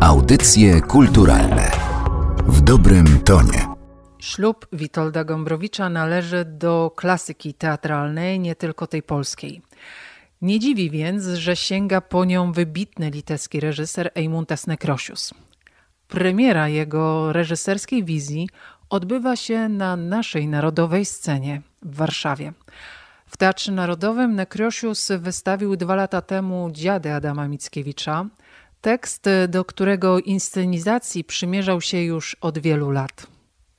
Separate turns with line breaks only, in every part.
Audycje kulturalne w dobrym tonie.
Ślub Witolda Gombrowicza należy do klasyki teatralnej, nie tylko tej polskiej. Nie dziwi więc, że sięga po nią wybitny litewski reżyser Eimuntas Nekrosius. Premiera jego reżyserskiej wizji odbywa się na naszej narodowej scenie w Warszawie. W Teatrze Narodowym Nekrosius wystawił dwa lata temu Dziady Adama Mickiewicza, tekst, do którego inscenizacji przymierzał się już od wielu lat.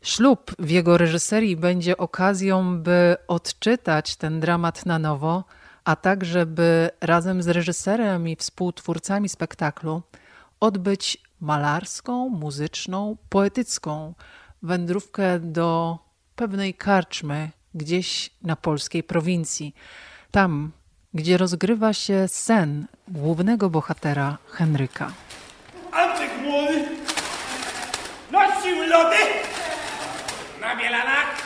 Ślub w jego reżyserii będzie okazją, by odczytać ten dramat na nowo, a także by razem z reżyserem i współtwórcami spektaklu odbyć malarską, muzyczną, poetycką wędrówkę do pewnej karczmy gdzieś na polskiej prowincji. Tam, gdzie rozgrywa się sen głównego bohatera Henryka.
Antek młody nosił lody na bielanach.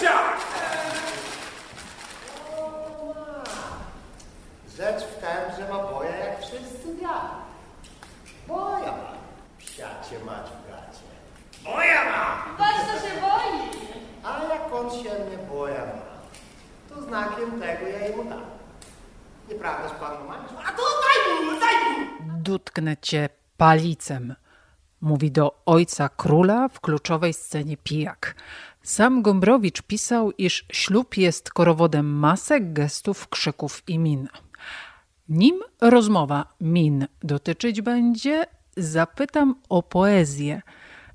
Sia!
Rzecz w tym, że ma boja jak wszyscy wiadomo. Boja ma. Psiacie mać w gacie.
Moja ma!
Patrz, to się boi.
A jak on się mnie boja ma, to znakiem tego ja jemu dam. Nieprawdaż panu Maciu?
A to daj mu, daj mu!
Dotknę cię palicem, mówi do ojca króla w kluczowej scenie pijak. Sam Gombrowicz pisał, iż ślub jest korowodem masek, gestów, krzyków i min. Nim rozmowa min dotyczyć będzie, zapytam o poezję.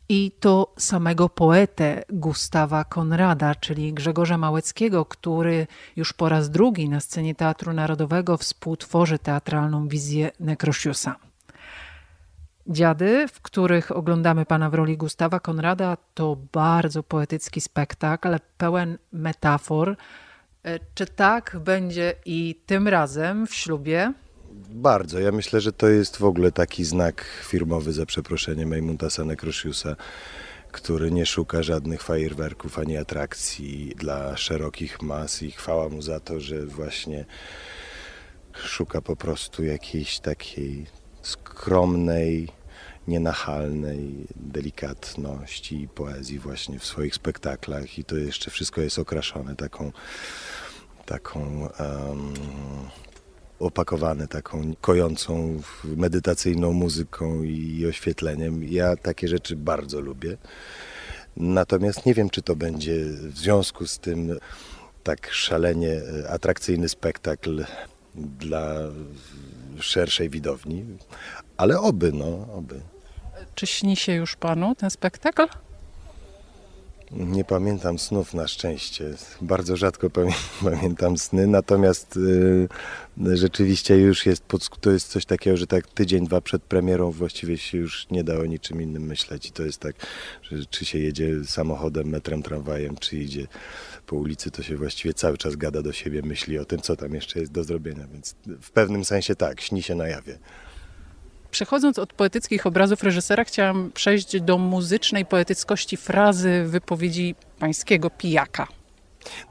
I to samego poetę Gustawa Konrada, czyli Grzegorza Małeckiego, który już po raz drugi na scenie Teatru Narodowego współtworzy teatralną wizję Nekrosiusa. Dziady, w których oglądamy pana w roli Gustawa Konrada, to bardzo poetycki spektakl, pełen metafor. E, Czy tak będzie i tym razem w ślubie?
Bardzo. Ja myślę, że to jest w ogóle taki znak firmowy za przeproszeniem Ejmuntasa Nekrosiusa, który nie szuka żadnych fajerwerków ani atrakcji dla szerokich mas i chwała mu za to, że właśnie szuka po prostu jakiejś takiej skromnej, nienachalnej delikatności i poezji właśnie w swoich spektaklach i to jeszcze wszystko jest okraszone taką taką um, opakowane taką kojącą medytacyjną muzyką i oświetleniem. Ja takie rzeczy bardzo lubię. Natomiast nie wiem, czy to będzie w związku z tym tak szalenie atrakcyjny spektakl dla szerszej widowni, ale oby, no, oby.
Czy śni się już panu ten spektakl?
Nie pamiętam snów na szczęście. Bardzo rzadko pamię pamiętam sny, natomiast y, rzeczywiście już jest, to jest coś takiego, że tak tydzień, dwa przed premierą właściwie się już nie da o niczym innym myśleć. I to jest tak, że czy się jedzie samochodem, metrem, tramwajem, czy idzie po ulicy, to się właściwie cały czas gada do siebie, myśli o tym, co tam jeszcze jest do zrobienia. Więc w pewnym sensie tak, śni się na jawie.
Przechodząc od poetyckich obrazów reżysera, chciałam przejść do muzycznej poetyckości frazy wypowiedzi pańskiego pijaka.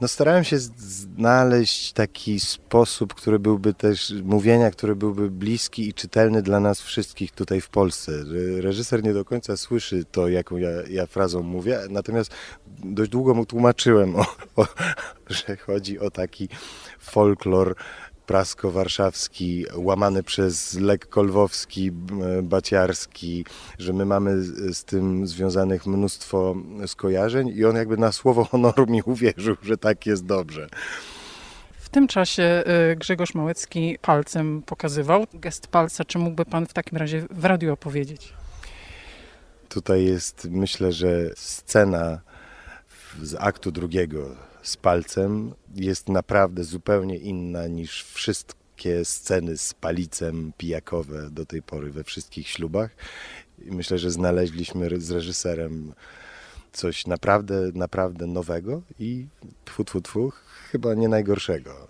No starałem się znaleźć taki sposób, który byłby też mówienia, który byłby bliski i czytelny dla nas wszystkich tutaj w Polsce. Reżyser nie do końca słyszy to, jaką ja, ja frazą mówię, natomiast dość długo mu tłumaczyłem, o, o, że chodzi o taki folklor prasko-warszawski, łamany przez lek kolwowski, baciarski, że my mamy z tym związanych mnóstwo skojarzeń i on jakby na słowo honoru mi uwierzył, że tak jest dobrze.
W tym czasie Grzegorz Małecki palcem pokazywał. Gest palca, czy mógłby pan w takim razie w radiu opowiedzieć?
Tutaj jest, myślę, że scena z aktu drugiego z palcem jest naprawdę zupełnie inna niż wszystkie sceny z palicem pijakowe do tej pory we wszystkich ślubach. I myślę, że znaleźliśmy z reżyserem coś naprawdę, naprawdę nowego i tfu, tfu, tfu, chyba nie najgorszego,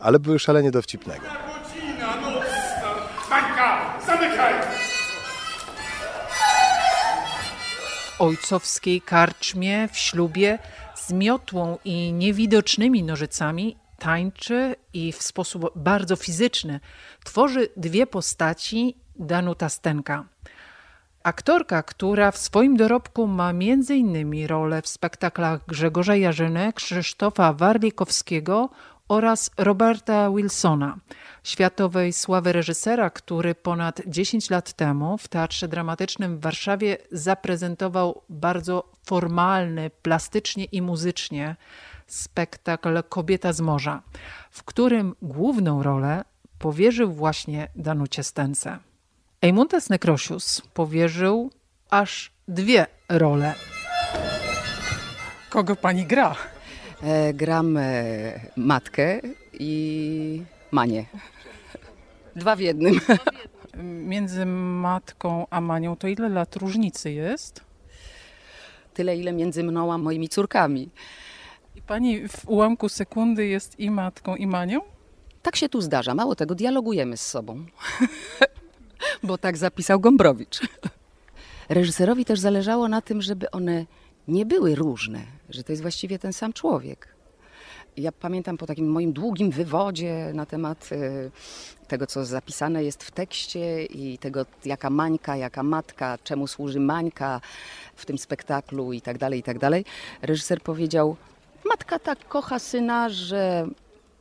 ale były szalenie dowcipnego.
Godzina nocna! Zamykaj!
ojcowskiej karczmie w ślubie z miotłą i niewidocznymi nożycami tańczy i w sposób bardzo fizyczny tworzy dwie postaci Danuta Stenka. Aktorka, która w swoim dorobku ma m.in. rolę w spektaklach Grzegorza Jarzyny, Krzysztofa Warlikowskiego oraz Roberta Wilsona, światowej sławy reżysera, który ponad 10 lat temu w Teatrze Dramatycznym w Warszawie zaprezentował bardzo formalny, plastycznie i muzycznie spektakl Kobieta z morza, w którym główną rolę powierzył właśnie Danucie Stence. Eimuntas Nekrosius powierzył aż dwie role. Kogo pani gra?
E, gram e, matkę i manię. Dwa w jednym.
Między matką a manią to ile lat różnicy jest?
Tyle, ile między mną a moimi córkami.
I pani w ułamku sekundy jest i matką, i manią?
Tak się tu zdarza. Mało tego, dialogujemy z sobą. Bo tak zapisał Gombrowicz. Reżyserowi też zależało na tym, żeby one nie były różne, że to jest właściwie ten sam człowiek. Ja pamiętam po takim moim długim wywodzie na temat y, tego, co zapisane jest w tekście i tego, jaka mańka, jaka matka, czemu służy mańka w tym spektaklu i tak dalej, i tak dalej. Reżyser powiedział, matka tak kocha syna, że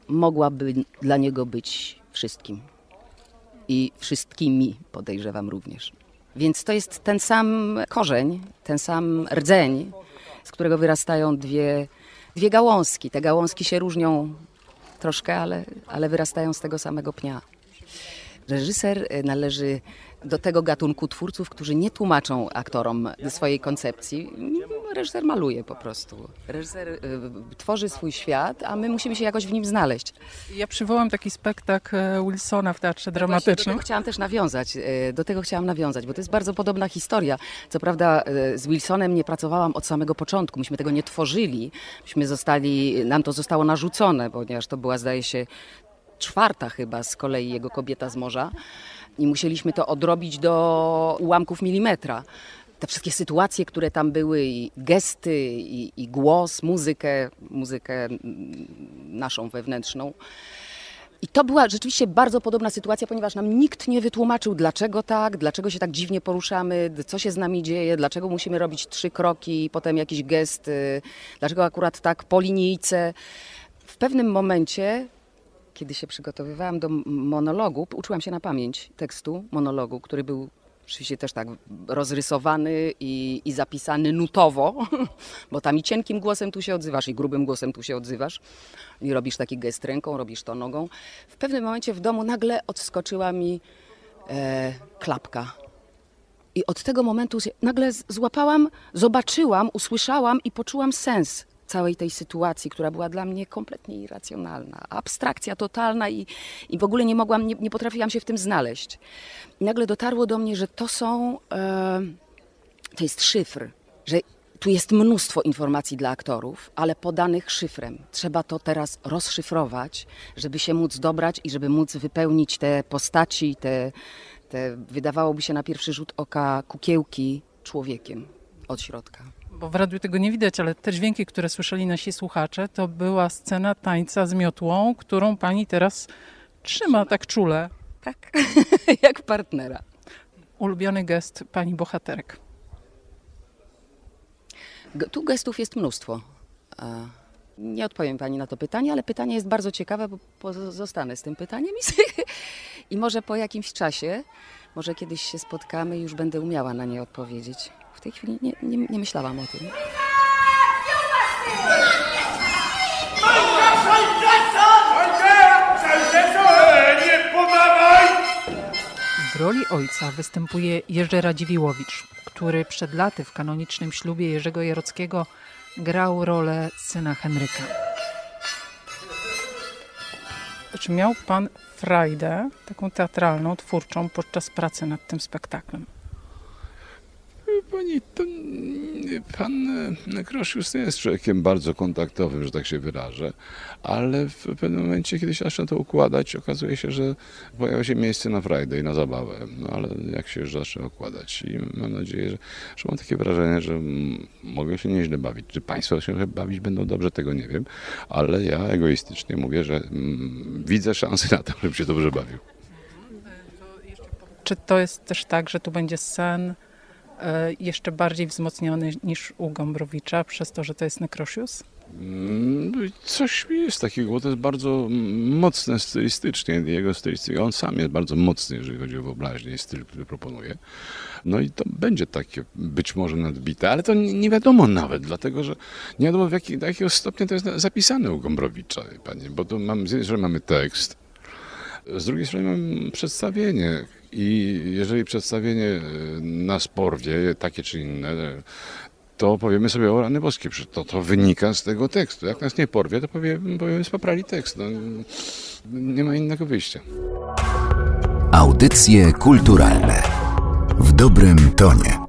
mogłaby dla niego być wszystkim. I wszystkimi podejrzewam również. Więc to jest ten sam korzeń, ten sam rdzeń, z którego wyrastają dwie, dwie gałązki. Te gałązki się różnią troszkę, ale, ale wyrastają z tego samego pnia. Reżyser należy do tego gatunku twórców, którzy nie tłumaczą aktorom swojej koncepcji. Reżyser maluje po prostu. Reżyser y, tworzy swój świat, a my musimy się jakoś w nim znaleźć.
Ja przywołam taki spektakl e, Wilsona w Teatrze
Właśnie
Dramatycznym.
Do tego chciałam też nawiązać, e, do tego chciałam nawiązać, bo to jest bardzo podobna historia. Co prawda e, z Wilsonem nie pracowałam od samego początku, myśmy tego nie tworzyli, myśmy zostali, nam to zostało narzucone, ponieważ to była zdaje się czwarta chyba z kolei jego kobieta z morza i musieliśmy to odrobić do ułamków milimetra. Te wszystkie sytuacje, które tam były, i gesty, i, i głos, muzykę, muzykę mm, naszą wewnętrzną. I to była rzeczywiście bardzo podobna sytuacja, ponieważ nam nikt nie wytłumaczył, dlaczego tak, dlaczego się tak dziwnie poruszamy, co się z nami dzieje, dlaczego musimy robić trzy kroki, potem jakiś gest, y, dlaczego akurat tak po linijce. W pewnym momencie, kiedy się przygotowywałam do monologu, uczyłam się na pamięć tekstu monologu, który był oczywiście też tak rozrysowany i, i zapisany nutowo, bo tam i cienkim głosem tu się odzywasz, i grubym głosem tu się odzywasz. I robisz taki gest ręką, robisz to nogą. W pewnym momencie w domu nagle odskoczyła mi e, klapka. I od tego momentu nagle złapałam, zobaczyłam, usłyszałam i poczułam sens całej tej sytuacji, która była dla mnie kompletnie irracjonalna. Abstrakcja totalna i, i w ogóle nie mogłam, nie, nie potrafiłam się w tym znaleźć. I nagle dotarło do mnie, że to są, e, to jest szyfr, że tu jest mnóstwo informacji dla aktorów, ale podanych szyfrem. Trzeba to teraz rozszyfrować, żeby się móc dobrać i żeby móc wypełnić te postaci, te, te wydawałoby się na pierwszy rzut oka kukiełki człowiekiem od środka.
Bo w radiu tego nie widać, ale te dźwięki, które słyszeli nasi słuchacze, to była scena tańca z miotłą, którą pani teraz trzyma tak czule.
Tak, jak partnera.
Ulubiony gest pani bohaterek.
Tu gestów jest mnóstwo. Nie odpowiem pani na to pytanie, ale pytanie jest bardzo ciekawe, bo pozostanę z tym pytaniem i, i może po jakimś czasie, może kiedyś się spotkamy i już będę umiała na nie odpowiedzieć. W tej chwili nie, nie, nie myślałam o tym.
W roli ojca występuje Jerzy Radziwiłowicz, który przed laty w kanonicznym ślubie Jerzego Jarockiego grał rolę syna Henryka. Czy miał pan frajdę, taką teatralną, twórczą, podczas pracy nad tym spektaklem?
Pani, to, pan nie jest człowiekiem bardzo kontaktowym, że tak się wyrażę, ale w pewnym momencie, kiedy się zaczyna to układać, okazuje się, że pojawia się miejsce na i na zabawę. No ale jak się już zacznie układać i mam nadzieję, że, że mam takie wrażenie, że mm, mogę się nieźle bawić. Czy państwo się bawić będą dobrze, tego nie wiem, ale ja egoistycznie mówię, że mm, widzę szansę na to, żebym się dobrze bawił.
czy to jest też tak, że tu będzie sen jeszcze bardziej wzmocniony niż u Gombrowicza, przez to, że to jest Nekrosius?
Mm, Coś jest takiego, bo to jest bardzo mocne stylistycznie, jego stylistyka. On sam jest bardzo mocny, jeżeli chodzi o wyobraźnię i styl, który proponuje. No i to będzie takie być może nadbite, ale to nie wiadomo nawet, dlatego że nie wiadomo w jaki, do jakiego stopnia to jest zapisane u Gombrowicza, wie pani, bo to mam, z jednej strony mamy tekst, z drugiej strony mamy przedstawienie i jeżeli przedstawienie e, nas porwie, takie czy inne, to powiemy sobie o rany boskie, to, to wynika z tego tekstu. Jak nas nie porwie, to powiemy, powiemy spaprali tekst. No, nie ma innego wyjścia.
Audycje kulturalne w dobrym tonie.